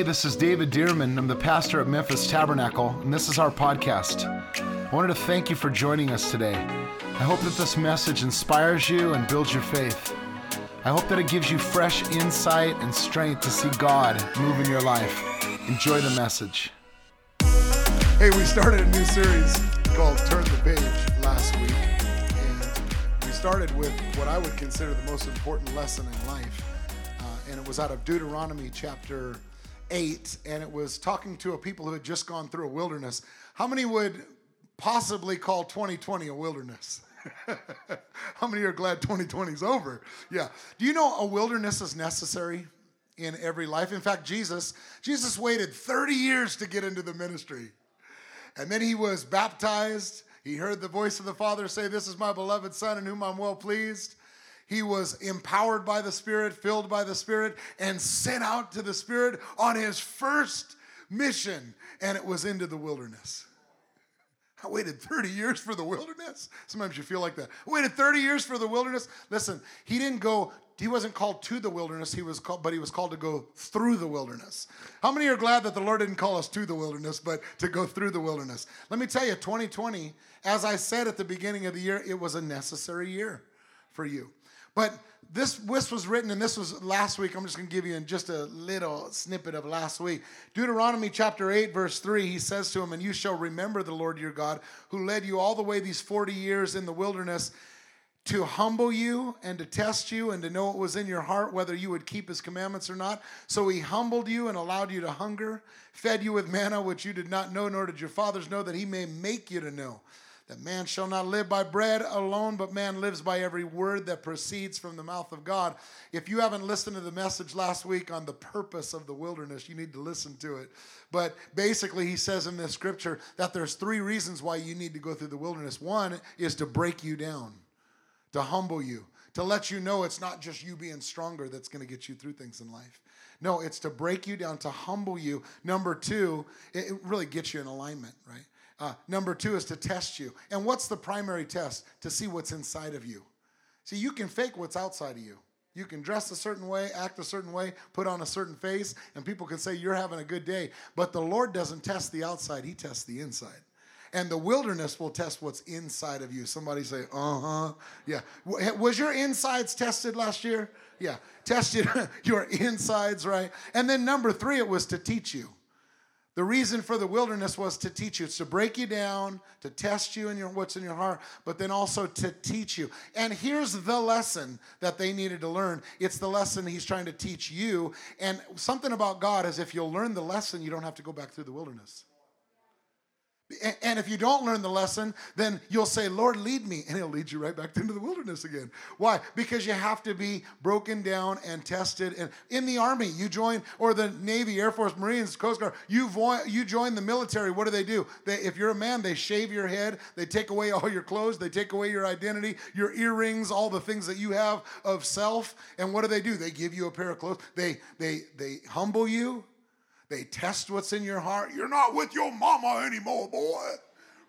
Hey, this is David Dirmann. I'm the pastor at Memphis Tabernacle, and this is our podcast. I wanted to thank you for joining us today. I hope that this message inspires you and builds your faith. I hope that it gives you fresh insight and strength to see God move in your life. Enjoy the message. Hey, we started a new series called Turn the Page last week, and we started with what I would consider the most important lesson in life. Uh, and it was out of Deuteronomy chapter 8, and it was talking to a people who had just gone through a wilderness. How many would possibly call 2020 a wilderness? How many are glad 2020 is over? Yeah. Do you know a wilderness is necessary in every life? In fact, Jesus, Jesus waited 30 years to get into the ministry. And then he was baptized. He heard the voice of the Father say, This is my beloved Son in whom I'm well pleased. He was empowered by the Spirit, filled by the Spirit, and sent out to the Spirit on his first mission, and it was into the wilderness. I waited 30 years for the wilderness. Sometimes you feel like that. I waited 30 years for the wilderness. Listen, he didn't go, he wasn't called to the wilderness, he was called, but he was called to go through the wilderness. How many are glad that the Lord didn't call us to the wilderness, but to go through the wilderness? Let me tell you, 2020, as I said at the beginning of the year, it was a necessary year for you. But this, this was written, and this was last week. I'm just going to give you in just a little snippet of last week. Deuteronomy chapter 8, verse 3, he says to him, And you shall remember the Lord your God, who led you all the way these 40 years in the wilderness to humble you and to test you and to know what was in your heart, whether you would keep his commandments or not. So he humbled you and allowed you to hunger, fed you with manna, which you did not know, nor did your fathers know, that he may make you to know that man shall not live by bread alone, but man lives by every word that proceeds from the mouth of God. If you haven't listened to the message last week on the purpose of the wilderness, you need to listen to it. But basically, he says in this scripture that there's three reasons why you need to go through the wilderness. One is to break you down, to humble you, to let you know it's not just you being stronger that's going to get you through things in life. No, it's to break you down, to humble you. Number two, it really gets you in alignment, right? Uh, number two is to test you. And what's the primary test? To see what's inside of you. See, you can fake what's outside of you. You can dress a certain way, act a certain way, put on a certain face, and people can say you're having a good day. But the Lord doesn't test the outside, He tests the inside. And the wilderness will test what's inside of you. Somebody say, uh huh. Yeah. Was your insides tested last year? Yeah. Tested your insides, right? And then number three, it was to teach you. The reason for the wilderness was to teach you. It's to break you down, to test you and your what's in your heart, but then also to teach you. And here's the lesson that they needed to learn. It's the lesson he's trying to teach you. And something about God is if you'll learn the lesson, you don't have to go back through the wilderness. And if you don't learn the lesson, then you'll say, Lord, lead me. And he'll lead you right back into the wilderness again. Why? Because you have to be broken down and tested. And in the Army, you join, or the Navy, Air Force, Marines, Coast Guard, you, vo- you join the military. What do they do? They, if you're a man, they shave your head, they take away all your clothes, they take away your identity, your earrings, all the things that you have of self. And what do they do? They give you a pair of clothes. They, they, they humble you they test what's in your heart. You're not with your mama anymore, boy.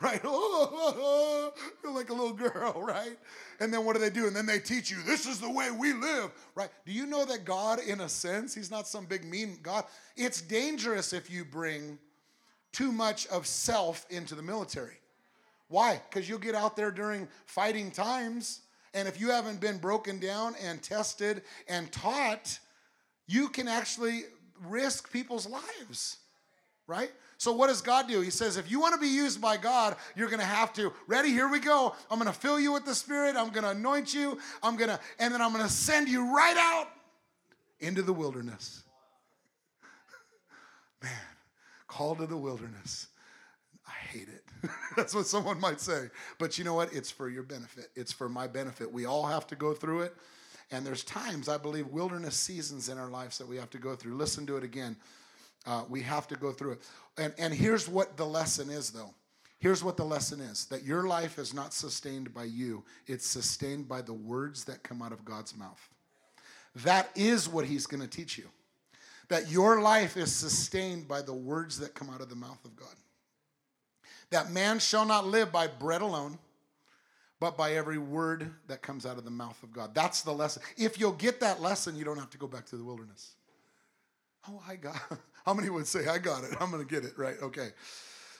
Right? You're like a little girl, right? And then what do they do? And then they teach you, this is the way we live, right? Do you know that God, in a sense, He's not some big mean God? It's dangerous if you bring too much of self into the military. Why? Because you'll get out there during fighting times, and if you haven't been broken down and tested and taught, you can actually risk people's lives, right? So, what does God do? He says, if you want to be used by God, you're going to have to. Ready? Here we go. I'm going to fill you with the Spirit. I'm going to anoint you. I'm going to, and then I'm going to send you right out into the wilderness. Man, call to the wilderness. I hate it. That's what someone might say. But you know what? It's for your benefit. It's for my benefit. We all have to go through it. And there's times, I believe, wilderness seasons in our lives that we have to go through. Listen to it again. Uh, we have to go through it. And, and here's what the lesson is, though. Here's what the lesson is that your life is not sustained by you, it's sustained by the words that come out of God's mouth. That is what He's going to teach you. That your life is sustained by the words that come out of the mouth of God. That man shall not live by bread alone but by every word that comes out of the mouth of God. That's the lesson. If you'll get that lesson, you don't have to go back to the wilderness. Oh, I got. How many would say I got it? I'm going to get it right. Okay.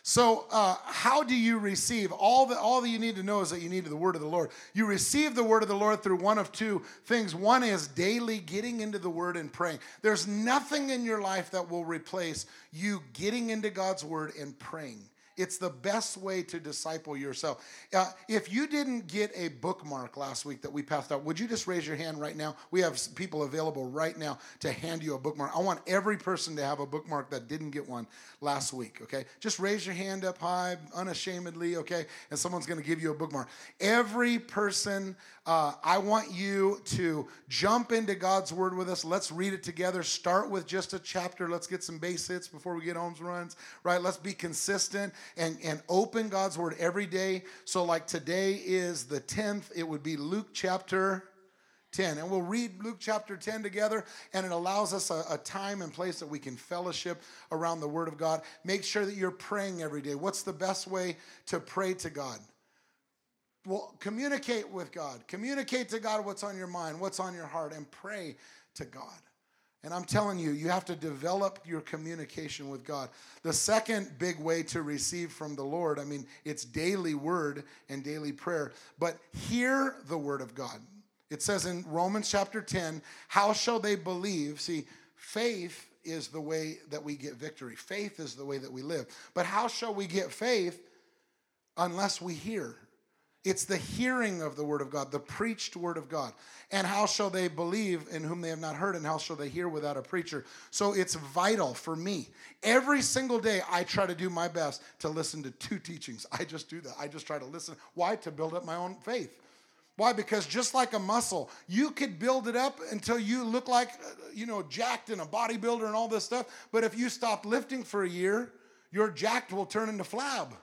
So, uh, how do you receive? All that all that you need to know is that you need the word of the Lord. You receive the word of the Lord through one of two things. One is daily getting into the word and praying. There's nothing in your life that will replace you getting into God's word and praying. It's the best way to disciple yourself. Uh, if you didn't get a bookmark last week that we passed out, would you just raise your hand right now? We have people available right now to hand you a bookmark. I want every person to have a bookmark that didn't get one last week, okay? Just raise your hand up high, unashamedly, okay? And someone's gonna give you a bookmark. Every person, uh, I want you to jump into God's word with us. Let's read it together. Start with just a chapter. Let's get some base hits before we get home runs, right? Let's be consistent and, and open God's word every day. So, like today is the 10th, it would be Luke chapter 10. And we'll read Luke chapter 10 together, and it allows us a, a, time and place that we can fellowship around the Word of God. Make sure that you're praying every day. What's the best way to pray to God? Well, communicate with God. Communicate to God what's on your mind, what's on your heart, and pray to God. And I'm telling you, you have to develop your communication with God. The second big way to receive from the Lord, I mean, it's daily word and daily prayer, but hear the word of God. It says in Romans chapter 10, how shall they believe? See, faith is the way that we get victory, faith is the way that we live. But how shall we get faith unless we hear? It's the hearing of the word of God, the preached word of God. And how shall they believe in whom they have not heard? And how shall they hear without a preacher? So it's vital for me. Every single day, I try to do my best to listen to two teachings. I just do that. I just try to listen. Why? To build up my own faith. Why? Because just like a muscle, you could build it up until you look like, uh, you know, jacked and a bodybuilder and all this stuff. But if you stop lifting for a year, your jacked will turn into flab.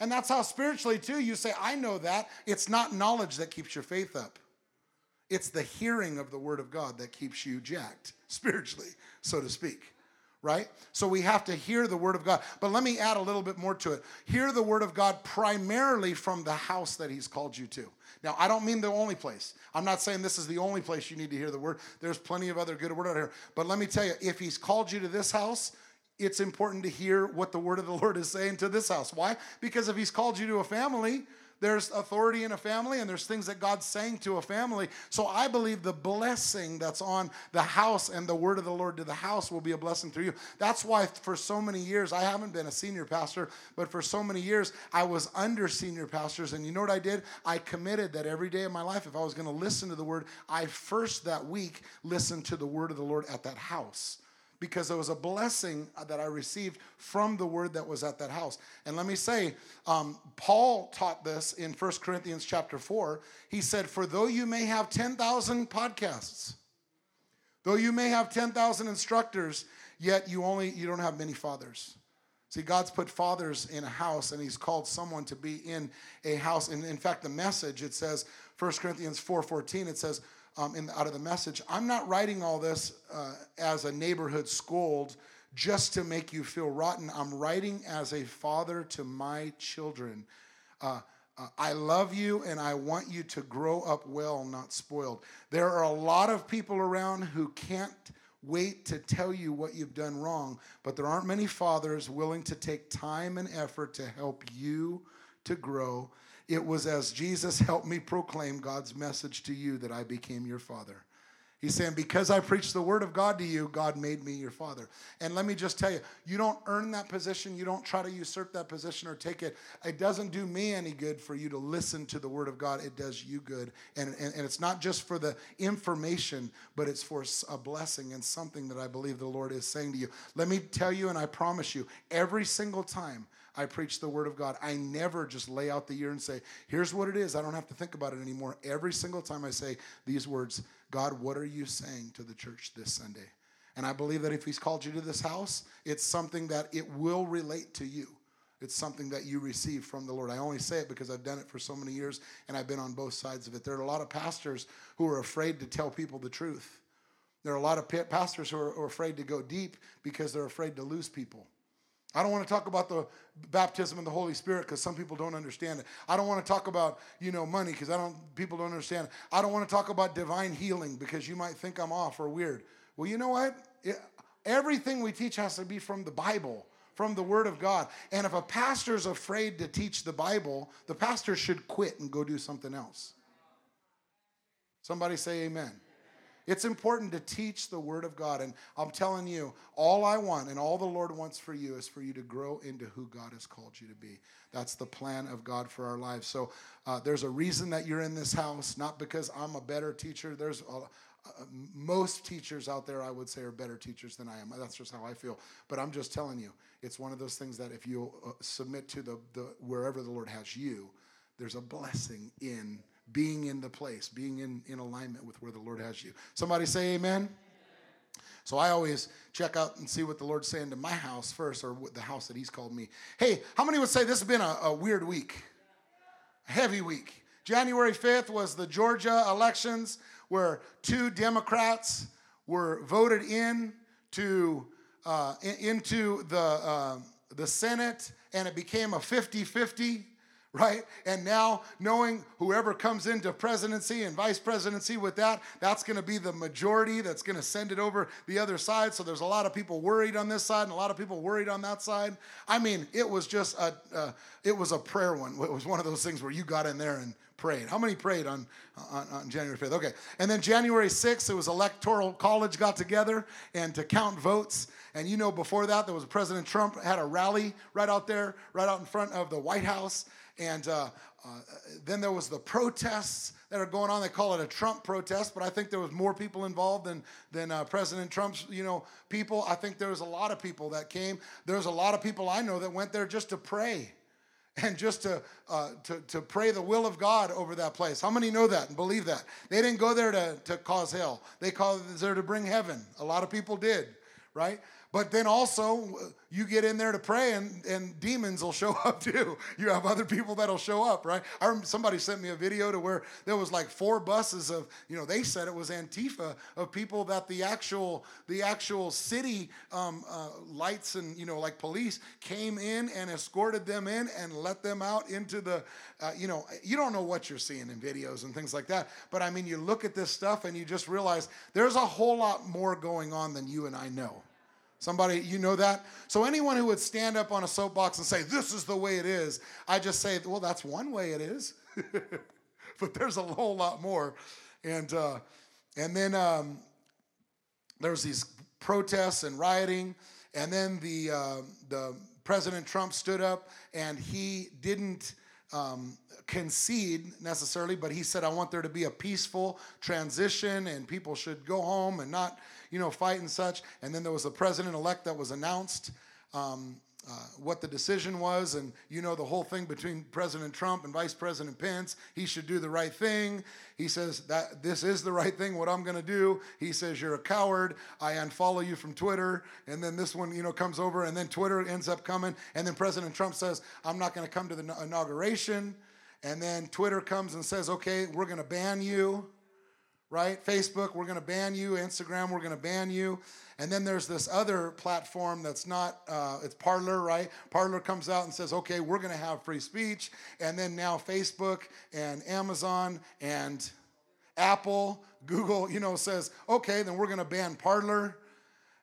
And that's how spiritually, too, you say, I know that. It's not knowledge that keeps your faith up, it's the hearing of the word of God that keeps you jacked, spiritually, so to speak. Right? So we have to hear the word of God. But let me add a little bit more to it. Hear the word of God primarily from the house that he's called you to. Now, I don't mean the only place. I'm not saying this is the only place you need to hear the word. There's plenty of other good word out here. But let me tell you, if he's called you to this house, it's important to hear what the word of the Lord is saying to this house. Why? Because if he's called you to a family, there's authority in a family and there's things that God's saying to a family. So I believe the blessing that's on the house and the word of the Lord to the house will be a blessing through you. That's why for so many years, I haven't been a senior pastor, but for so many years, I was under senior pastors. And you know what I did? I committed that every day of my life, if I was going to listen to the word, I first that week listened to the word of the Lord at that house because there was a blessing that I received from the word that was at that house. And let me say, um, Paul taught this in 1 Corinthians chapter 4. He said, For though you may have 10,000 podcasts, though you may have 10,000 instructors, yet you only you don't have many fathers. See, God's put fathers in a house, and He's called someone to be in a house. And in fact, the message it says, 1 Corinthians 4:14, it says, um, in, out of the message. I'm not writing all this uh, as a neighborhood scold just to make you feel rotten. I'm writing as a father to my children. Uh, uh, I love you and I want you to grow up well, not spoiled. There are a lot of people around who can't wait to tell you what you've done wrong, but there aren't many fathers willing to take time and effort to help you to grow it was as Jesus helped me proclaim God's message to you that I became your father. He's saying, because I preached the word of God to you, God made me your father. And let me just tell you, you don't earn that position. You don't try to usurp that position or take it. It doesn't do me any good for you to listen to the word of God. It does you good. And, and, and it's not just for the information, but it's for a blessing and something that I believe the Lord is saying to you. Let me tell you, and I promise you, every single time I preach the word of God. I never just lay out the year and say, here's what it is. I don't have to think about it anymore. Every single time I say these words, God, what are you saying to the church this Sunday? And I believe that if he's called you to this house, it's something that it will relate to you. It's something that you receive from the Lord. I only say it because I've done it for so many years and I've been on both sides of it. There are a lot of pastors who are afraid to tell people the truth. There are a lot of pastors who are afraid to go deep because they're afraid to lose people. I don't want to talk about the baptism in the Holy Spirit because some people don't understand it. I don't want to talk about, you know, money because I don't people don't understand it. I don't want to talk about divine healing because you might think I'm off or weird. Well, you know what? It, everything we teach has to be from the Bible, from the Word of God. And if a pastor's afraid to teach the Bible, the pastor should quit and go do something else. Somebody say amen. It's important to teach the Word of God. And I'm telling you, all I want and all the Lord wants for you is for you to grow into who God has called you to be. That's the plan of God for our lives. So uh, there's a reason that you're in this house, not because I'm a better teacher. There's a, uh, most teachers out there, I would say, are better teachers than I am. That's just how I feel. But I'm just telling you, it's one of those things that if you uh, submit to the, the wherever the Lord has you, there's a blessing in being in the place, being in, in alignment with where the Lord has you. Somebody say amen. So I always check out and see what the Lord's saying to my house first, or the house that He's called me. Hey, how many would say this has been a, a weird week? A heavy week. January 5th was the Georgia elections where two Democrats were voted in to uh, into the uh, the Senate, and it became a 50-50 right? And now, knowing whoever comes into presidency and vice presidency with that, that's going to be the majority that's going to send it over the other side. So there's a lot of people worried on this side and a lot of people worried on that side. I mean, it was just a, uh, it was a prayer one. It was one of those things where you got in there and prayed. How many prayed on, on, on, January 5th? Okay. And then January 6th, it was electoral college got together and to count votes. And you know, before that, there was President Trump had a rally right out there, right out in front of the White House. And uh, uh, then there was the protests that are going on. They call it a Trump protest, but I think there was more people involved than than uh, President Trump's, you know, people. I think there was a lot of people that came. There was a lot of people I know that went there just to pray and just to, uh, to, to pray the will of God over that place. How many know that and believe that? They didn't go there to, to cause hell, they called there to bring heaven. A lot of people did, right? But then also, you get in there to pray, and, and demons will show up too. You have other people that'll show up, right? I remember somebody sent me a video to where there was like four buses of, you know, they said it was Antifa of people that the actual the actual city um, uh, lights and you know like police came in and escorted them in and let them out into the, uh, you know, you don't know what you're seeing in videos and things like that. But I mean, you look at this stuff and you just realize there's a whole lot more going on than you and I know. Somebody, you know that? So, anyone who would stand up on a soapbox and say, This is the way it is, I just say, Well, that's one way it is. but there's a whole lot more. And, uh, and then um, there's these protests and rioting. And then the, uh, the President Trump stood up and he didn't um, concede necessarily, but he said, I want there to be a peaceful transition and people should go home and not you know, fight and such. And then there was a president elect that was announced. Um, uh, what the decision was, and you know the whole thing between President Trump and Vice President Pence. He should do the right thing. He says that this is the right thing. What I'm going to do. He says you're a coward. I unfollow you from Twitter, and then this one, you know, comes over, and then Twitter ends up coming, and then President Trump says I'm not going to come to the inauguration, and then Twitter comes and says, okay, we're going to ban you right? Facebook, we're going to ban you. Instagram, we're going to ban you. And then there's this other platform that's not, uh, it's Parler, right? Parler comes out and says, okay, we're going to have free speech. And then now Facebook and Amazon and Apple, Google, you know, says, okay, then we're going to ban Parler.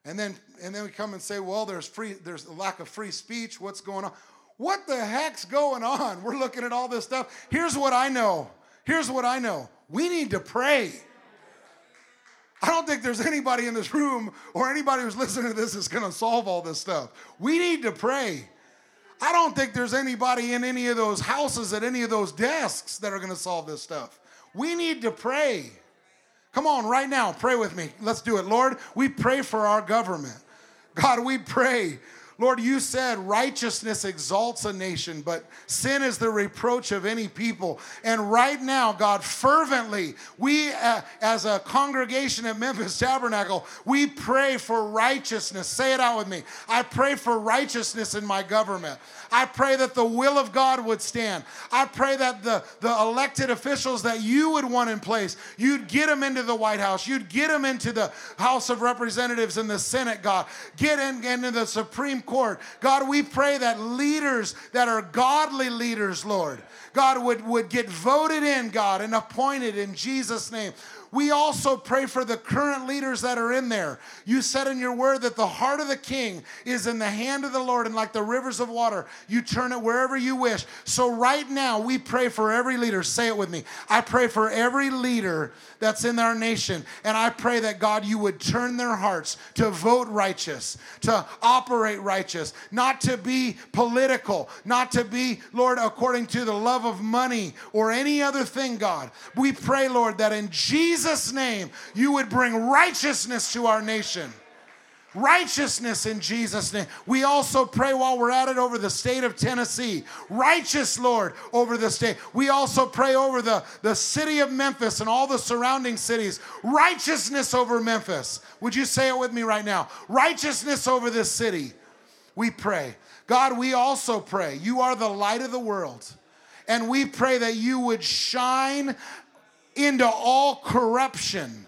And then, and then we come and say, well, there's free, there's a lack of free speech. What's going on? What the heck's going on? We're looking at all this stuff. Here's what I know. Here's what I know. We need to pray. I don't think there's anybody in this room or anybody who's listening to this is going to solve all this stuff. We need to pray. I don't think there's anybody in any of those houses at any of those desks that are going to solve this stuff. We need to pray. Come on, right now, pray with me. Let's do it. Lord, we pray for our government. God, we pray Lord, you said righteousness exalts a nation, but sin is the reproach of any people. And right now, God, fervently, we uh, as a congregation at Memphis Tabernacle, we pray for righteousness. Say it out with me. I pray for righteousness in my government. I pray that the will of God would stand. I pray that the, the elected officials that you would want in place, you'd get them into the White House, you'd get them into the House of Representatives and the Senate, God. Get in, into the Supreme Court. God, we pray that leaders that are godly leaders, Lord, God, would, would get voted in, God, and appointed in Jesus' name. We also pray for the current leaders that are in there. You said in your word that the heart of the king is in the hand of the Lord, and like the rivers of water, you turn it wherever you wish. So, right now, we pray for every leader. Say it with me. I pray for every leader that's in our nation, and I pray that God, you would turn their hearts to vote righteous, to operate righteous, not to be political, not to be, Lord, according to the love of money or any other thing, God. We pray, Lord, that in Jesus' name you would bring righteousness to our nation righteousness in Jesus' name. We also pray while we're at it over the state of Tennessee. Righteous, Lord, over the state. We also pray over the, the city of Memphis and all the surrounding cities. Righteousness over Memphis. Would you say it with me right now? Righteousness over this city. We pray. God, we also pray. You are the light of the world. And we pray that you would shine into all corruption,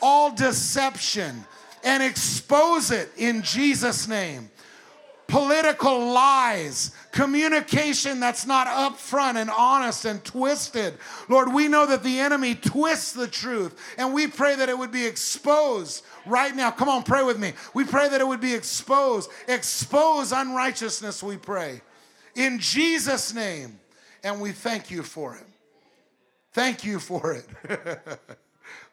all deception, and expose it in Jesus' name. Political lies, communication that's not upfront and honest and twisted. Lord, we know that the enemy twists the truth, and we pray that it would be exposed right now. Come on, pray with me. We pray that it would be exposed. Expose unrighteousness, we pray. In Jesus' name. And we thank you for it. Thank you for it.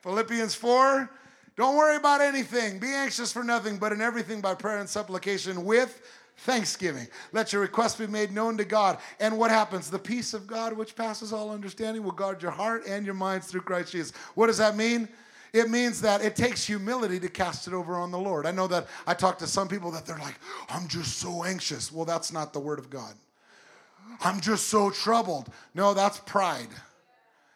Philippians 4 Don't worry about anything. Be anxious for nothing, but in everything by prayer and supplication with thanksgiving. Let your requests be made known to God. And what happens? The peace of God, which passes all understanding, will guard your heart and your minds through Christ Jesus. What does that mean? It means that it takes humility to cast it over on the Lord. I know that I talk to some people that they're like, I'm just so anxious. Well, that's not the word of God. I'm just so troubled. No, that's pride.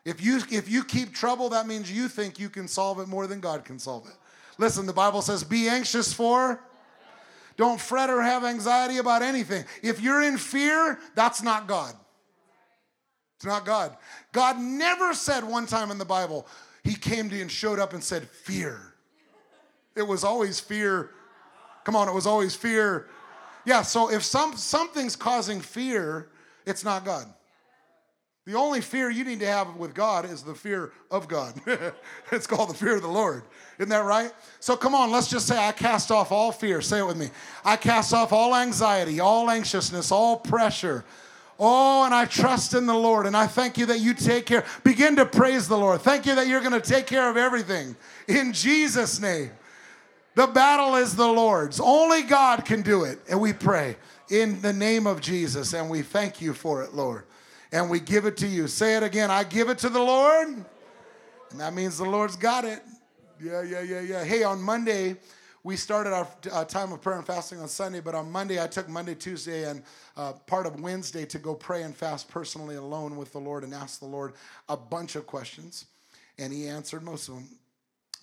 If you if you keep trouble, that means you think you can solve it more than God can solve it. Listen, the Bible says, be anxious for. Don't fret or have anxiety about anything. If you're in fear, that's not God. It's not God. God never said one time in the Bible, He came to you and showed up and said, fear. It was always fear. Come on, it was always fear. Yeah, so if some something's causing fear, it's not God. The only fear you need to have with God is the fear of God. it's called the fear of the Lord. Isn't that right? So come on, let's just say, I cast off all fear. Say it with me. I cast off all anxiety, all anxiousness, all pressure. Oh, and I trust in the Lord, and I thank you that you take care. Begin to praise the Lord. Thank you that you're going to take care of everything in Jesus' name. The battle is the Lord's. Only God can do it. And we pray in the name of Jesus, and we thank you for it, Lord. And we give it to you. Say it again I give it to the Lord. And that means the Lord's got it. Yeah, yeah, yeah, yeah. Hey, on Monday, we started our uh, time of prayer and fasting on Sunday, but on Monday, I took Monday, Tuesday, and uh, part of Wednesday to go pray and fast personally alone with the Lord and ask the Lord a bunch of questions. And He answered most of them.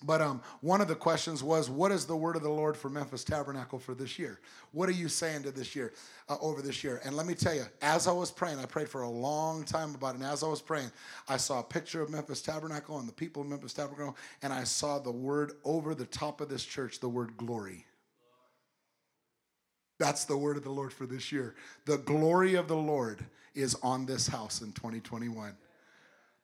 But um, one of the questions was, what is the word of the Lord for Memphis Tabernacle for this year? What are you saying to this year, uh, over this year? And let me tell you, as I was praying, I prayed for a long time about it. And as I was praying, I saw a picture of Memphis Tabernacle and the people of Memphis Tabernacle, and I saw the word over the top of this church, the word glory. That's the word of the Lord for this year. The glory of the Lord is on this house in 2021.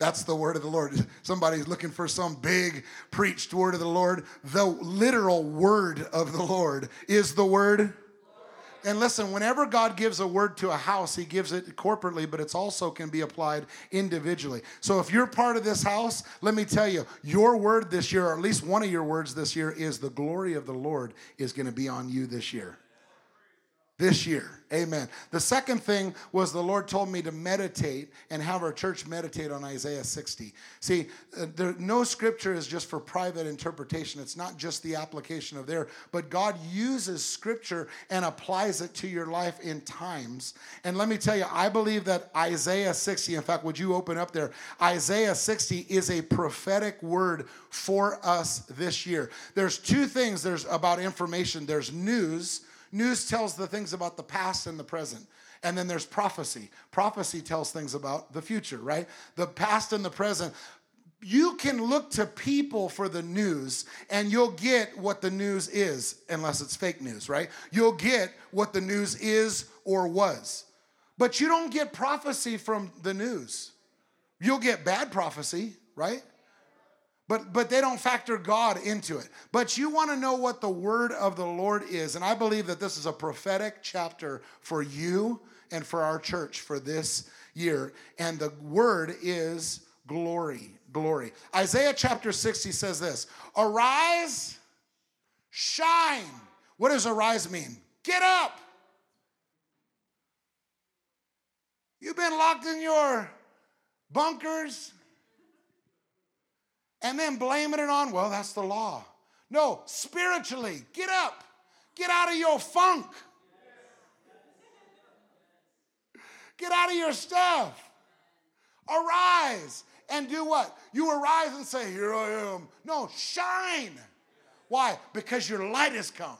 That's the word of the Lord. Somebody's looking for some big preached word of the Lord. The literal word of the Lord is the word. And listen, whenever God gives a word to a house, He gives it corporately, but it's also can be applied individually. So if you're part of this house, let me tell you, your word this year, or at least one of your words this year, is the glory of the Lord is going to be on you this year this year. Amen. The second thing was the Lord told me to meditate and have our church meditate on Isaiah 60. See, uh, there, no scripture is just for private interpretation. It's not just the application of there, but God uses scripture and applies it to your life in times. And let me tell you, I believe that Isaiah 60, in fact, would you open up there? Isaiah 60 is a prophetic word for us this year. There's two things there's about information. There's news News tells the things about the past and the present. And then there's prophecy. Prophecy tells things about the future, right? The past and the present. You can look to people for the news and you'll get what the news is, unless it's fake news, right? You'll get what the news is or was. But you don't get prophecy from the news. You'll get bad prophecy, right? But, but they don't factor God into it. But you want to know what the word of the Lord is. And I believe that this is a prophetic chapter for you and for our church for this year. And the word is glory. Glory. Isaiah chapter 60 says this Arise, shine. What does arise mean? Get up. You've been locked in your bunkers and then blaming it on, well, that's the law. No, spiritually, get up, get out of your funk, get out of your stuff, arise and do what? You arise and say, Here I am. No, shine. Why? Because your light has come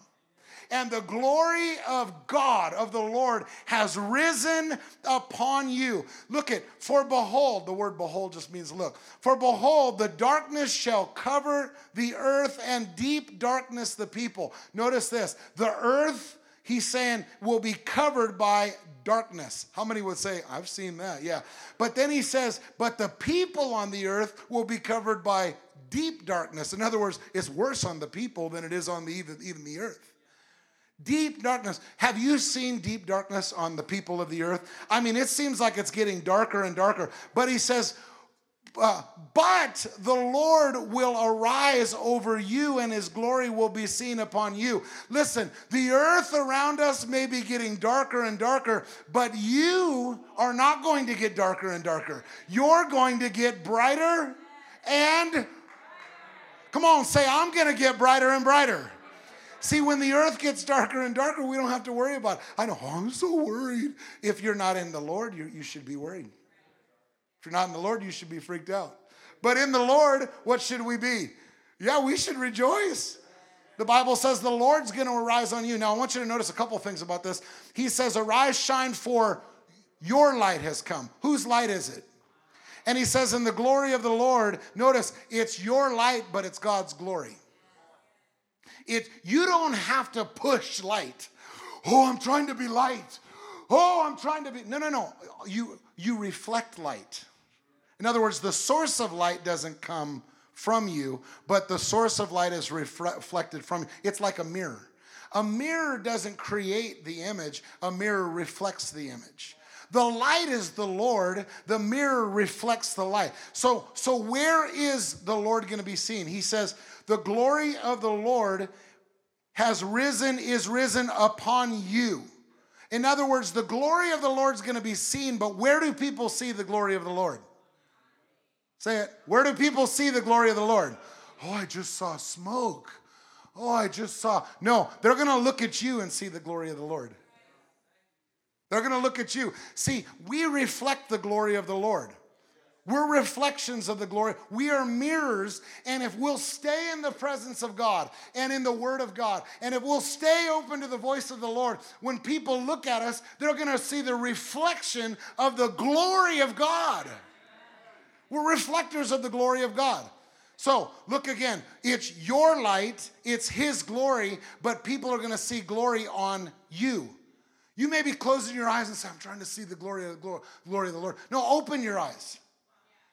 and the glory of God, of the Lord, has risen upon you. Look at, for behold, the word behold just means look. For behold, the darkness shall cover the earth, and deep darkness the people. Notice this the earth, he's saying, will be covered by darkness. How many would say, I've seen that? Yeah. But then he says, but the people on the earth will be covered by deep darkness. In other words, it's worse on the people than it is on the even, even the earth. Deep darkness. Have you seen deep darkness on the people of the earth? I mean, it seems like it's getting darker and darker. But he says, uh, but the Lord will arise over you and his glory will be seen upon you. Listen, the earth around us may be getting darker and darker, but you are not going to get darker and darker. You're going to get brighter and, come on, say, I'm going to get brighter and brighter. See, when the earth gets darker and darker, we don't have to worry about it. I know, oh, I'm so worried. If you're not in the Lord, you, you should be worried. If you're not in the Lord, you should be freaked out. But in the Lord, what should we be? Yeah, we should rejoice. The Bible says the Lord's going to arise on you. Now, I want you to notice a couple things about this. He says, Arise, shine, for your light has come. Whose light is it? And he says, In the glory of the Lord, notice it's your light, but it's God's glory. It, you don't have to push light. Oh, I'm trying to be light. Oh, I'm trying to be. No, no, no. You, you reflect light. In other words, the source of light doesn't come from you, but the source of light is reflected from you. It's like a mirror. A mirror doesn't create the image, a mirror reflects the image. The light is the Lord, the mirror reflects the light. So, so where is the Lord going to be seen? He says, The glory of the Lord has risen, is risen upon you. In other words, the glory of the Lord is going to be seen, but where do people see the glory of the Lord? Say it. Where do people see the glory of the Lord? Oh, I just saw smoke. Oh, I just saw. No, they're going to look at you and see the glory of the Lord. They're going to look at you. See, we reflect the glory of the Lord. We're reflections of the glory. We are mirrors. And if we'll stay in the presence of God and in the Word of God, and if we'll stay open to the voice of the Lord, when people look at us, they're going to see the reflection of the glory of God. We're reflectors of the glory of God. So look again. It's your light, it's His glory, but people are going to see glory on you. You may be closing your eyes and say, I'm trying to see the glory of the glory, of the Lord. No, open your eyes.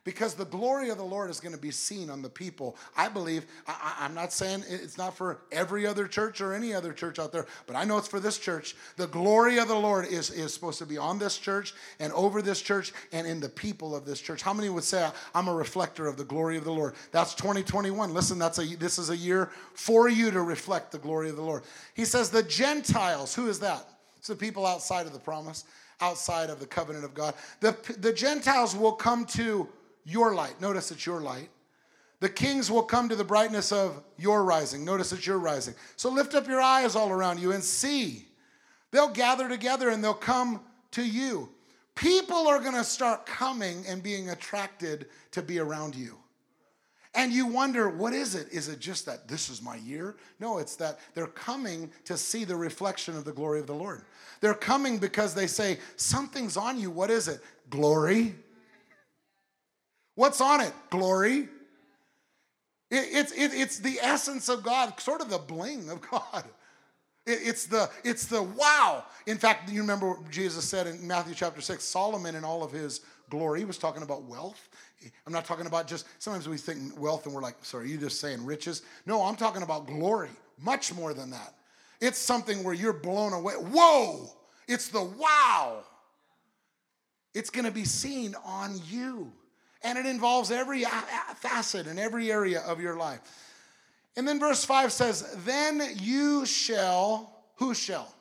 Because the glory of the Lord is going to be seen on the people. I believe, I, am not saying it's not for every other church or any other church out there, but I know it's for this church. The glory of the Lord is, is supposed to be on this church and over this church and in the people of this church. How many would say, I'm a reflector of the glory of the Lord? That's 2021. Listen, that's a, this is a year for you to reflect the glory of the Lord. He says, the Gentiles, who is that? It's the people outside of the promise, outside of the covenant of God. The, the Gentiles will come to your light. Notice it's your light. The kings will come to the brightness of your rising. Notice it's your rising. So lift up your eyes all around you and see. They'll gather together and they'll come to you. People are going to start coming and being attracted to be around you. And you wonder, what is it? Is it just that this is my year? No, it's that they're coming to see the reflection of the glory of the Lord. They're coming because they say, something's on you. What is it? Glory. What's on it? Glory. It, it's, it, it's the essence of God, sort of the bling of God. It, it's, the, it's the wow. In fact, you remember what Jesus said in Matthew chapter 6 Solomon in all of his glory. Was talking about wealth. I'm not talking about just, sometimes we think wealth and we're like, sorry, you just saying riches? No, I'm talking about glory, much more than that. It's something where you're blown away. Whoa! It's the wow. It's going to be seen on you. And it involves every uh, uh, facet and every area of your life. And then verse 5 says, Then you shall, who shall?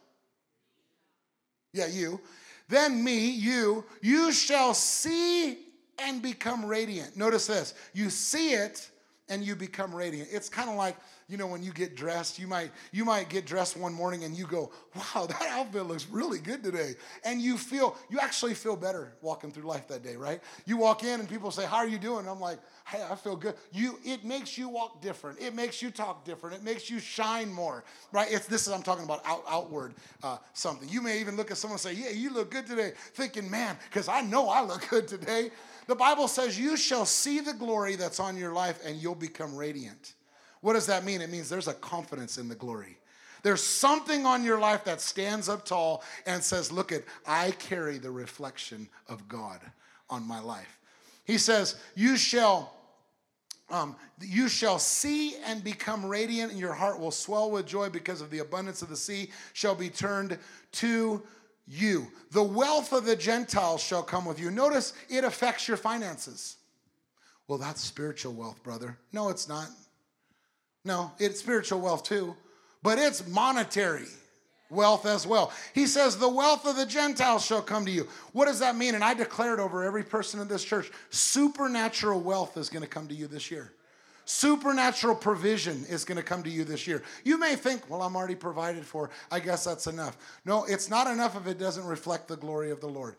Yeah, you. Then me, you, you shall see and become radiant. Notice this you see it and you become radiant. It's kind of like you know when you get dressed you might you might get dressed one morning and you go wow that outfit looks really good today. And you feel you actually feel better walking through life that day right? You walk in and people say how are you doing? I'm like hey i feel good. You it makes you walk different. It makes you talk different. It makes you shine more right? It's this is i'm talking about out, outward uh, something. You may even look at someone and say yeah you look good today thinking man because i know i look good today. The bible says you shall see the glory that's on your life and you'll become radiant what does that mean? It means there's a confidence in the glory. There's something on your life that stands up tall and says, Look at, I carry the reflection of God on my life. He says, You shall. Um, you shall see and become radiant, and your heart will swell with joy because of the abundance of the sea shall be turned to you. The wealth of the Gentiles shall come with you. Notice it affects your finances. Well, that's spiritual wealth, brother. No, it's not. No, it's spiritual wealth too, but it's monetary wealth as well. He says, The wealth of the Gentiles shall come to you. What does that mean? And I declared over every person in this church supernatural wealth is going to come to you this year. Supernatural provision is going to come to you this year. You may think, well, I'm already provided for. I guess that's enough. No, it's not enough if it doesn't reflect the glory of the Lord.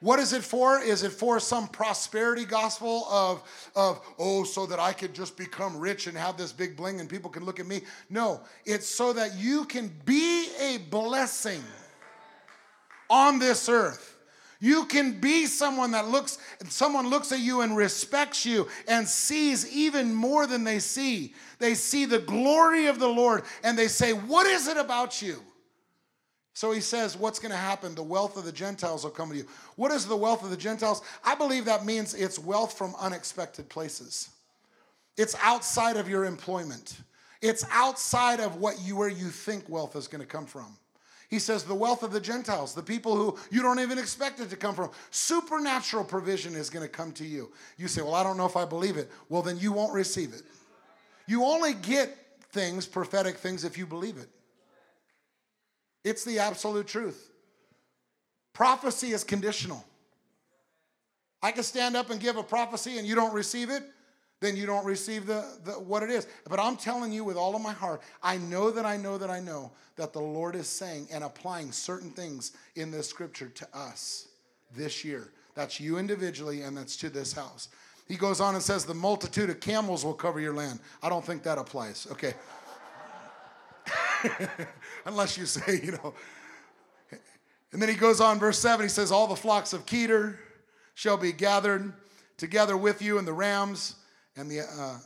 What is it for? Is it for some prosperity gospel of, of, oh, so that I could just become rich and have this big bling and people can look at me? No, it's so that you can be a blessing on this earth. You can be someone that looks, someone looks at you and respects you and sees even more than they see. They see the glory of the Lord and they say, What is it about you? So he says, What's going to happen? The wealth of the Gentiles will come to you. What is the wealth of the Gentiles? I believe that means it's wealth from unexpected places. It's outside of your employment. It's outside of what you where you think wealth is going to come from. He says the wealth of the Gentiles, the people who you don't even expect it to come from. Supernatural provision is going to come to you. You say, Well, I don't know if I believe it. Well, then you won't receive it. You only get things, prophetic things, if you believe it. It's the absolute truth. Prophecy is conditional. I can stand up and give a prophecy and you don't receive it, then you don't receive the, the, what it is. But I'm telling you with all of my heart, I know that I know that I know that the Lord is saying and applying certain things in this scripture to us this year. That's you individually and that's to this house. He goes on and says, The multitude of camels will cover your land. I don't think that applies. Okay. Unless you say, you know. And then he goes on, verse 7, he says, All the flocks of Kedar shall be gathered together with you, and the rams, and the uh,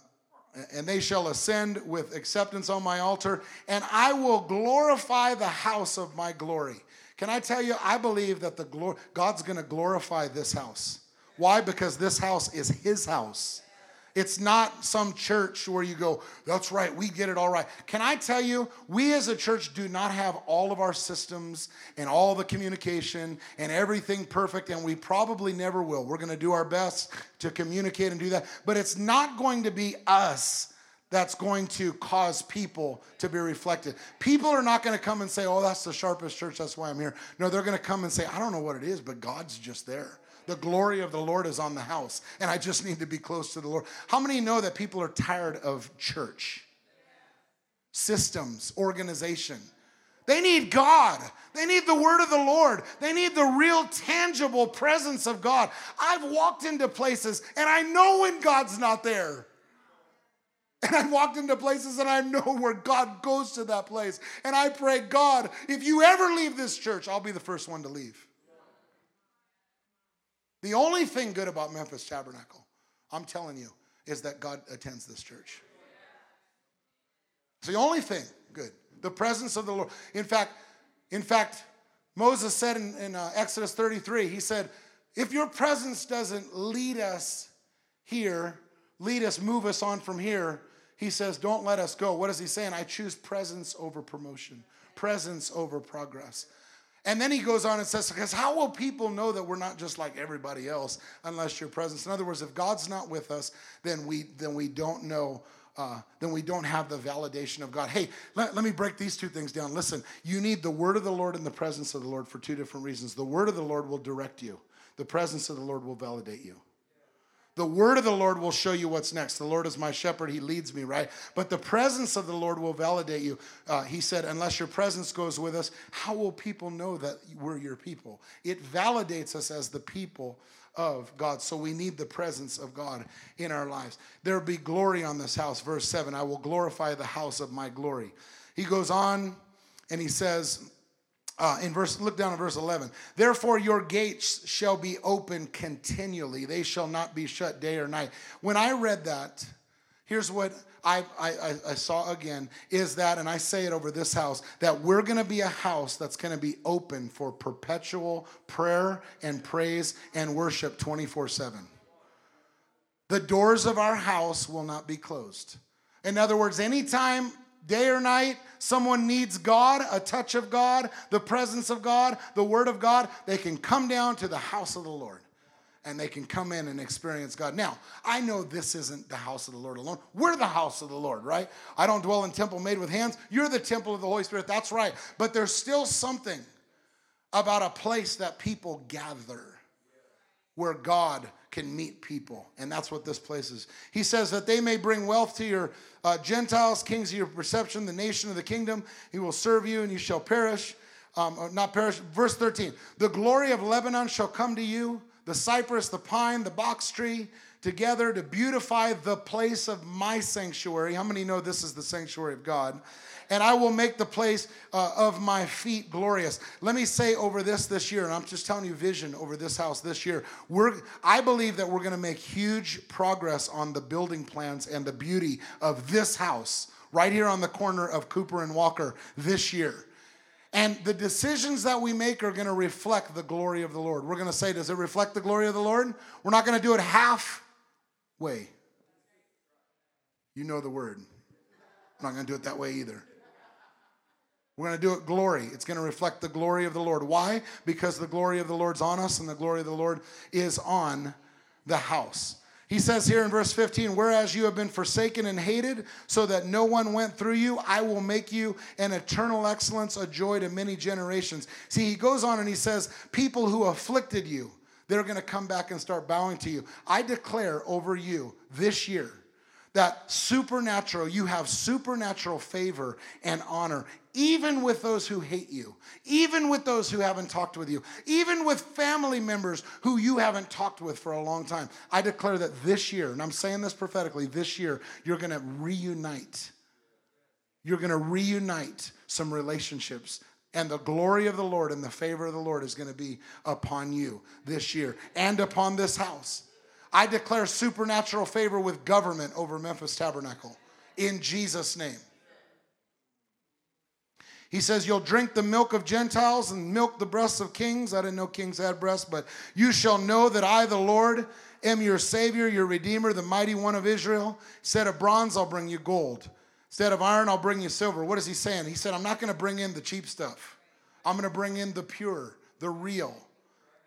and they shall ascend with acceptance on my altar, and I will glorify the house of my glory. Can I tell you, I believe that the God's gonna glorify this house. Why? Because this house is his house. It's not some church where you go, that's right, we get it all right. Can I tell you, we as a church do not have all of our systems and all the communication and everything perfect, and we probably never will. We're going to do our best to communicate and do that, but it's not going to be us that's going to cause people to be reflected. People are not going to come and say, oh, that's the sharpest church, that's why I'm here. No, they're going to come and say, I don't know what it is, but God's just there. The glory of the Lord is on the house, and I just need to be close to the Lord. How many know that people are tired of church? Systems, organization. They need God. They need the word of the Lord. They need the real, tangible presence of God. I've walked into places and I know when God's not there. And I've walked into places and I know where God goes to that place. And I pray, God, if you ever leave this church, I'll be the first one to leave. The only thing good about Memphis Tabernacle, I'm telling you, is that God attends this church. It's the only thing good. The presence of the Lord. In fact, in fact, Moses said in, in uh, Exodus 33, he said, If your presence doesn't lead us here, lead us, move us on from here, he says, don't let us go. What is he saying? I choose presence over promotion, presence over progress. And then he goes on and says, because how will people know that we're not just like everybody else unless your presence? In other words, if God's not with us, then we then we don't know. Uh, then we don't have the validation of God. Hey, let, let me break these two things down. Listen, you need the word of the Lord and the presence of the Lord for two different reasons. The word of the Lord will direct you, the presence of the Lord will validate you. The word of the Lord will show you what's next. The Lord is my shepherd, he leads me, right? But the presence of the Lord will validate you. Uh, he said, Unless your presence goes with us, how will people know that we're your people? It validates us as the people of God. So we need the presence of God in our lives. There be glory on this house. Verse 7 I will glorify the house of my glory. He goes on and he says, uh, in verse, look down at verse 11. Therefore, your gates shall be open continually; they shall not be shut day or night. When I read that, here's what I, I, I saw again: is that, and I say it over this house, that we're going to be a house that's going to be open for perpetual prayer and praise and worship 24 7. The doors of our house will not be closed. In other words, anytime day or night, someone needs God, a touch of God, the presence of God, the Word of God, they can come down to the house of the Lord and they can come in and experience God. Now, I know this isn't the house of the Lord alone. We're the house of the Lord, right? I don't dwell in temple made with hands. You're the temple of the Holy Spirit. That's right. But there's still something about a place that people gather where God can meet people. And that's what this place is. He says that they may bring wealth to your uh, Gentiles, kings of your perception, the nation of the kingdom. He will serve you and you shall perish. Um, not perish. Verse 13 The glory of Lebanon shall come to you, the cypress, the pine, the box tree, together to beautify the place of my sanctuary. How many know this is the sanctuary of God? And I will make the place uh, of my feet glorious. Let me say over this this year, and I'm just telling you vision over this house this year. We're, I believe that we're going to make huge progress on the building plans and the beauty of this house right here on the corner of Cooper and Walker this year. And the decisions that we make are going to reflect the glory of the Lord. We're going to say, does it reflect the glory of the Lord? We're not going to do it halfway. You know the word. I'm not going to do it that way either. We're going to do it glory. It's going to reflect the glory of the Lord. Why? Because the glory of the Lord's on us and the glory of the Lord is on the house. He says here in verse 15, whereas you have been forsaken and hated, so that no one went through you, I will make you an eternal excellence, a joy to many generations. See, he goes on and he says, people who afflicted you, they're going to come back and start bowing to you. I declare over you this year that supernatural, you have supernatural favor and honor, even with those who hate you, even with those who haven't talked with you, even with family members who you haven't talked with for a long time. I declare that this year, and I'm saying this prophetically, this year, you're to reunite. You're to reunite some relationships and the glory of the Lord and the favor of the Lord is going to be upon you this year and upon this house. I declare supernatural favor with government over Memphis Tabernacle in Jesus' name. He says, You'll drink the milk of Gentiles and milk the breasts of kings. I didn't know kings had breasts, but you shall know that I, the Lord, am your Savior, your Redeemer, the mighty one of Israel. Instead of bronze, I'll bring you gold. Instead of iron, I'll bring you silver. What is he saying? He said, I'm not going to bring in the cheap stuff, I'm going to bring in the pure, the real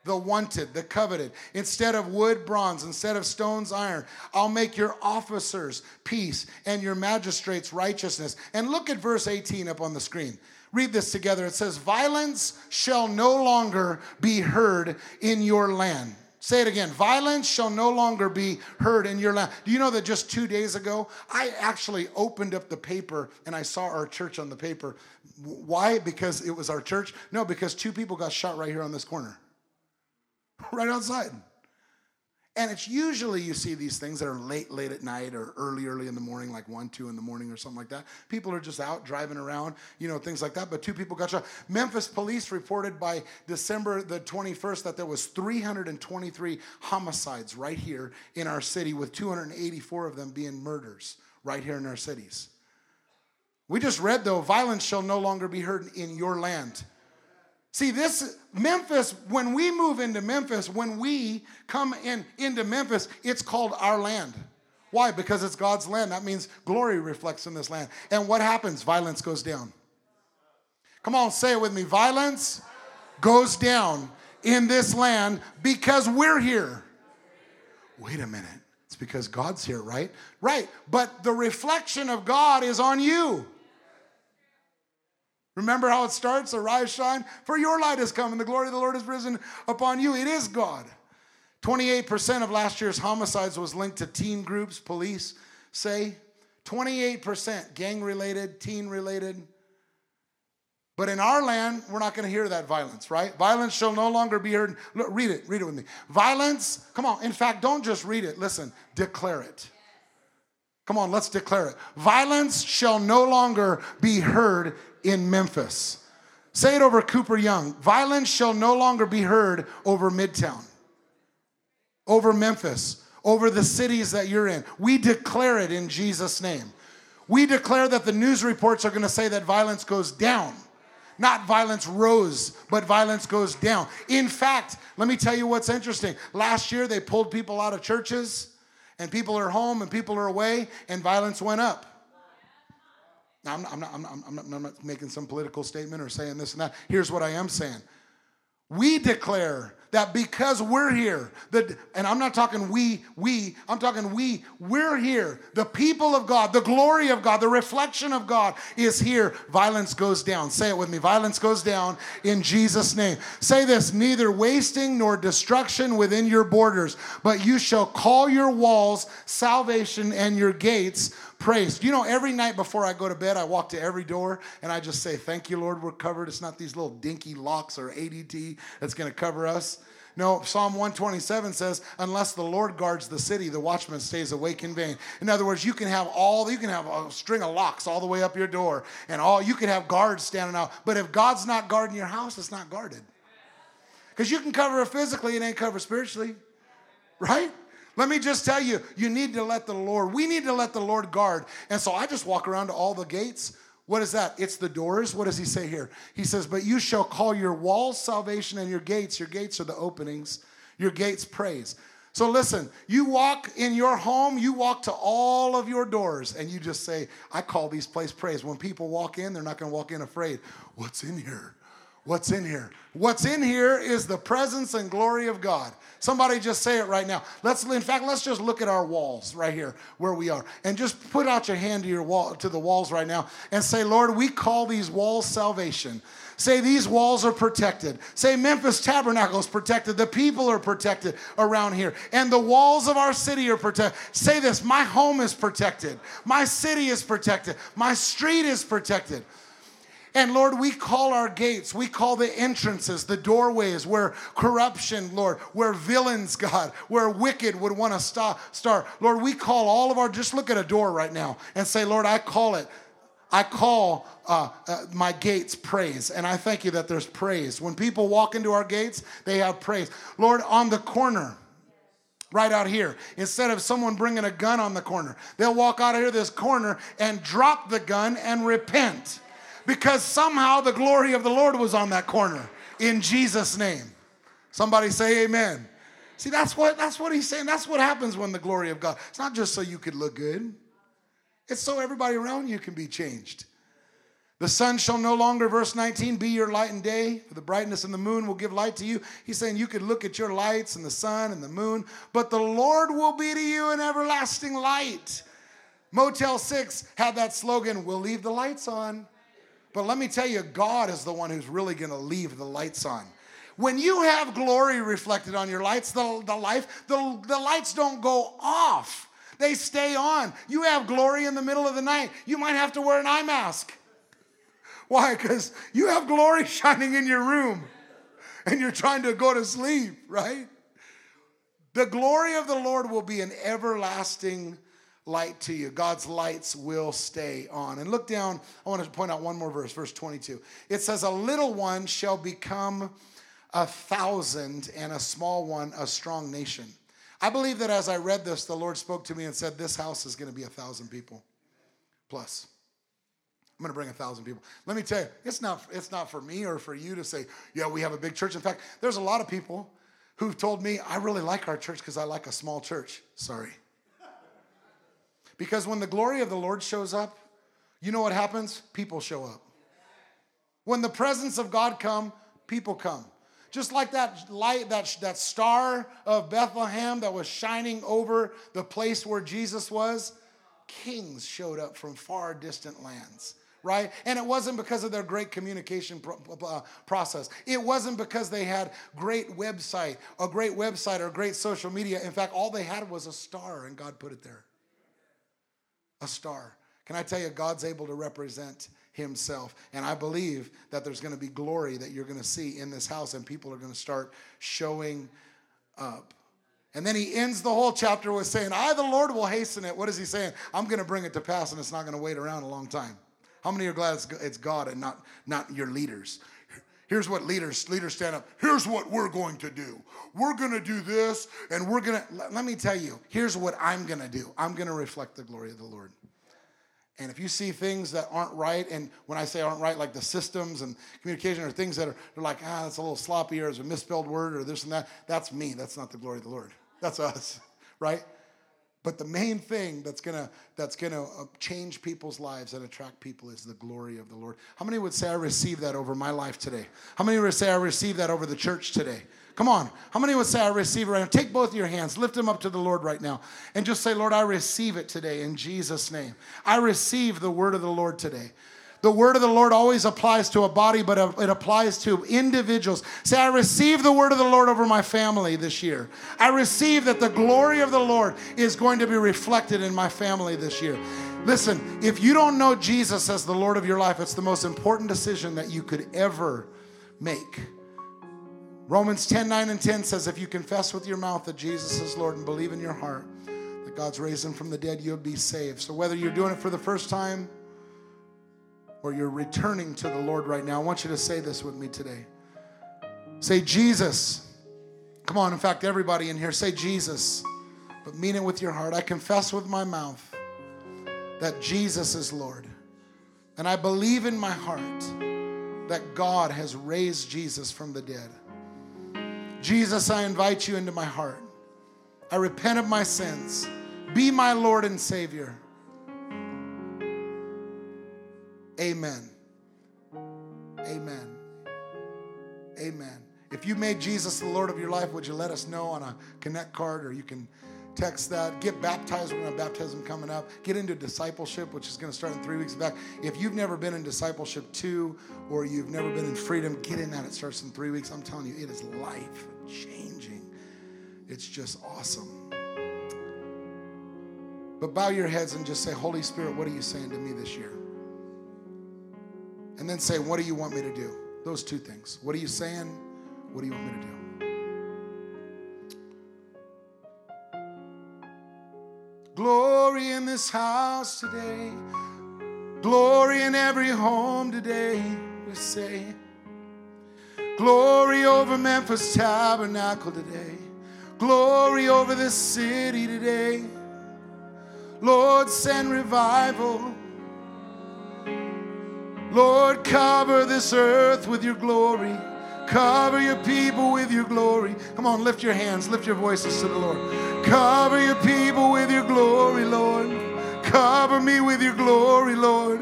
the wanted, the coveted. Instead of wood, bronze. Instead of stones, iron. I'll make your officers peace and your magistrates righteousness. And look at verse 18 up on the screen. Read this together. It says, Violence shall no longer be heard in your land. Say it again. Violence shall no longer be heard in your land. Do you know that just two days ago, I actually opened up the paper and I saw our church on the paper. Why? Because it was our church? No, because two people got shot right here on this corner. right outside. And it's usually you see these things that are late, late at night or early, early in the morning, like one, two in the morning or something like that. People are just out driving around, you know, things like that. But two people got shot. Memphis police reported by December the 21st that there was 323 homicides right here in our city, with 284 of them being murders right here in our cities. We just read though, violence shall no longer be heard in your land. See, this Memphis, when we move into Memphis, when we come in into Memphis, it's called our land. Why? Because it's God's land. That means glory reflects in this land. And what happens? Violence goes down. Come on, say it with me. Violence goes down in this land because we're here. Wait a minute. It's because God's here, right? Right. But the reflection of God is on you. Remember how it starts? Arise, shine, for your light has come, and the glory of the Lord has risen upon you. It is God. 28% of last year's homicides was linked to teen groups, police say. 28% gang related, teen related. But in our land, we're not going to hear that violence, right? Violence shall no longer be heard. Look, read it, read it with me. Violence, come on. In fact, don't just read it, listen, declare it. Come on, let's declare it. Violence shall no longer be heard in Memphis. Say it over Cooper Young. Violence shall no longer be heard over Midtown, over Memphis, over the cities that you're in. We declare it in Jesus' name. We declare that the news reports are going to say that violence goes down. Not violence rose, but violence goes down. In fact, let me tell you what's interesting. Last year, they pulled people out of churches, and people are home and people are away, and violence went up. Now, I'm, not, I'm, not, I'm, not, I'm not making some political statement or saying this and that. Here's what I am saying. We declare that because we're here, that, and I'm not talking we, we, I'm talking we, we're here. The people of God, the glory of God, the reflection of God is here. Violence goes down. Say it with me. Violence goes down in Jesus' name. Say this neither wasting nor destruction within your borders, but you shall call your walls salvation and your gates praise. You know, every night before I go to bed, I walk to every door and I just say, Thank you, Lord, we're covered. It's not these little dinky locks or ADT that's going to cover us. No, Psalm 127 says, unless the Lord guards the city, the watchman stays awake in vain. In other words, you can have all, you can have a string of locks all the way up your door, and all you can have guards standing out. But if God's not guarding your house, it's not guarded. Because you can cover it physically, it ain't covered spiritually. Right? Let me just tell you, you need to let the Lord, we need to let the Lord guard. And so I just walk around to all the gates. What is that? It's the doors. What does he say here? He says, But you shall call your walls salvation and your gates, your gates are the openings, your gates praise. So listen, you walk in your home, you walk to all of your doors, and you just say, I call these places praise. When people walk in, they're not going to walk in afraid. What's in here? What's in here? What's in here is the presence and glory of God. Somebody just say it right now. Let's in fact, let's just look at our walls right here where we are. And just put out your hand to your wall to the walls right now and say, "Lord, we call these walls salvation." Say these walls are protected. Say Memphis Tabernacle is protected. The people are protected around here. And the walls of our city are protected. Say this my home is protected. My city is protected. My street is protected. And Lord, we call our gates, we call the entrances, the doorways where corruption, Lord, where villains, God, where wicked would want to stop, start. Lord, we call all of our, just look at a door right now and say, Lord, I call it. I call uh, uh, my gates praise, and I thank you that there's praise. When people walk into our gates, they have praise. Lord, on the corner, right out here. Instead of someone bringing a gun on the corner, they'll walk out of here, this corner, and drop the gun and repent because somehow the glory of the Lord was on that corner in Jesus' name. Somebody say amen. See, that's what that's what he's saying. That's what happens when the glory of God. It's not just so you could look good. It's so everybody around you can be changed. The sun shall no longer, verse 19, be your light and day, for the brightness and the moon will give light to you. He's saying you could look at your lights and the sun and the moon, but the Lord will be to you an everlasting light. Motel 6 had that slogan, we'll leave the lights on. But let me tell you, God is the one who's really going to leave the lights on. When you have glory reflected on your lights, the, the life, the, the lights don't go off. They stay on. You have glory in the middle of the night. You might have to wear an eye mask. Why? Because you have glory shining in your room and you're trying to go to sleep, right? The glory of the Lord will be an everlasting light to you. God's lights will stay on. And look down, I want to point out one more verse, verse 22. It says, A little one shall become a thousand, and a small one a strong nation. I believe that as I read this, the Lord spoke to me and said, This house is going to be a thousand people plus. I'm going to bring a thousand people. Let me tell you, it's not, it's not for me or for you to say, yeah, we have a big church. In fact, there's a lot of people who've told me, I really like our church because I like a small church. Sorry. Because when the glory of the Lord shows up, you know what happens? People show up. When the presence of God come, people come. Just like that light, that, that star of Bethlehem that was shining over the place where Jesus was, kings showed up from far distant lands right? And it wasn't because of their great communication uh, process. It wasn't because they had great website, a great website or great social media. In fact, all they had was a star, and God put it there. A star. Can I tell you, God's able to represent Himself. And I believe that there's going to be glory that you're going to see in this house, and people are going to start showing up. And then he ends the whole chapter with saying, I, the Lord, will hasten it. What is he saying? I'm going to bring it to pass, and it's not going to wait around a long time. How many are glad it's God and not, not your leaders? Here's what leaders leaders stand up. Here's what we're going to do. We're going to do this, and we're going to. Let, let me tell you. Here's what I'm going to do. I'm going to reflect the glory of the Lord. And if you see things that aren't right, and when I say aren't right, like the systems and communication, or things that are like, ah, that's a little sloppy, or it's a misspelled word, or this and that, that's me. That's not the glory of the Lord. That's us, right? But the main thing that's gonna that's gonna uh, change people's lives and attract people is the glory of the Lord. How many would say I receive that over my life today? How many would say I receive that over the church today? Come on. How many would say I receive it right now? Take both your hands, lift them up to the Lord right now, and just say, Lord, I receive it today in Jesus' name. I receive the word of the Lord today. The word of the Lord always applies to a body, but it applies to individuals. Say, I receive the word of the Lord over my family this year. I receive that the glory of the Lord is going to be reflected in my family this year. Listen, if you don't know Jesus as the Lord of your life, it's the most important decision that you could ever make. Romans 10 9 and 10 says, If you confess with your mouth that Jesus is Lord and believe in your heart that God's raised him from the dead, you'll be saved. So whether you're doing it for the first time, or you're returning to the Lord right now, I want you to say this with me today. Say, Jesus. Come on, in fact, everybody in here, say Jesus, but mean it with your heart. I confess with my mouth that Jesus is Lord. And I believe in my heart that God has raised Jesus from the dead. Jesus, I invite you into my heart. I repent of my sins. Be my Lord and Savior. Amen. Amen. Amen. If you made Jesus the Lord of your life, would you let us know on a connect card or you can text that. Get baptized. We're going to have baptism coming up. Get into discipleship, which is going to start in three weeks. back. if you've never been in discipleship two or you've never been in freedom, get in that. It starts in three weeks. I'm telling you, it is life changing. It's just awesome. But bow your heads and just say, Holy Spirit, what are you saying to me this year? And then say, What do you want me to do? Those two things. What are you saying? What do you want me to do? Glory in this house today. Glory in every home today, we say. Glory over Memphis Tabernacle today. Glory over this city today. Lord, send revival. Lord, cover this earth with your glory. Cover your people with your glory. Come on, lift your hands, lift your voices to the Lord. Cover your people with your glory, Lord. Cover me with your glory, Lord.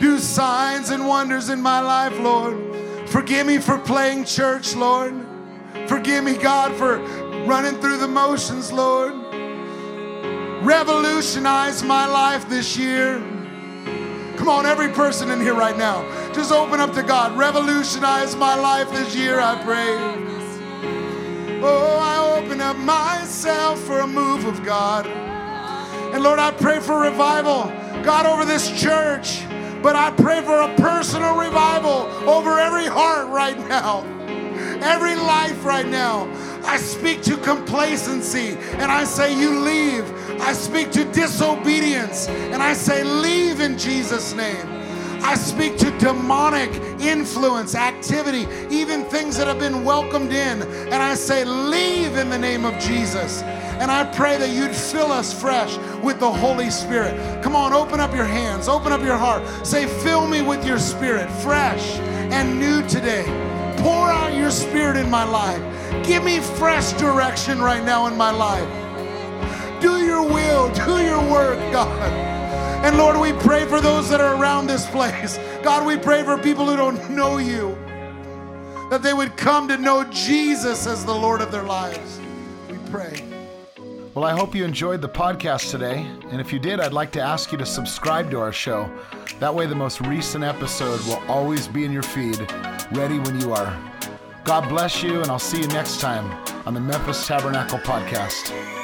Do signs and wonders in my life, Lord. Forgive me for playing church, Lord. Forgive me, God, for running through the motions, Lord. Revolutionize my life this year. Come on, every person in here right now, just open up to God. Revolutionize my life this year, I pray. Oh, I open up myself for a move of God. And Lord, I pray for revival, God, over this church. But I pray for a personal revival over every heart right now, every life right now. I speak to complacency and I say, You leave. I speak to disobedience and I say, Leave in Jesus' name. I speak to demonic influence, activity, even things that have been welcomed in. And I say, leave in the name of Jesus. And I pray that you'd fill us fresh with the Holy Spirit. Come on, open up your hands, open up your heart. Say, fill me with your spirit, fresh and new today. Pour out your spirit in my life. Give me fresh direction right now in my life. Do your will, do your work, God. And Lord, we pray for those that are around this place. God, we pray for people who don't know you, that they would come to know Jesus as the Lord of their lives. We pray. Well, I hope you enjoyed the podcast today. And if you did, I'd like to ask you to subscribe to our show. That way, the most recent episode will always be in your feed, ready when you are. God bless you, and I'll see you next time on the Memphis Tabernacle Podcast.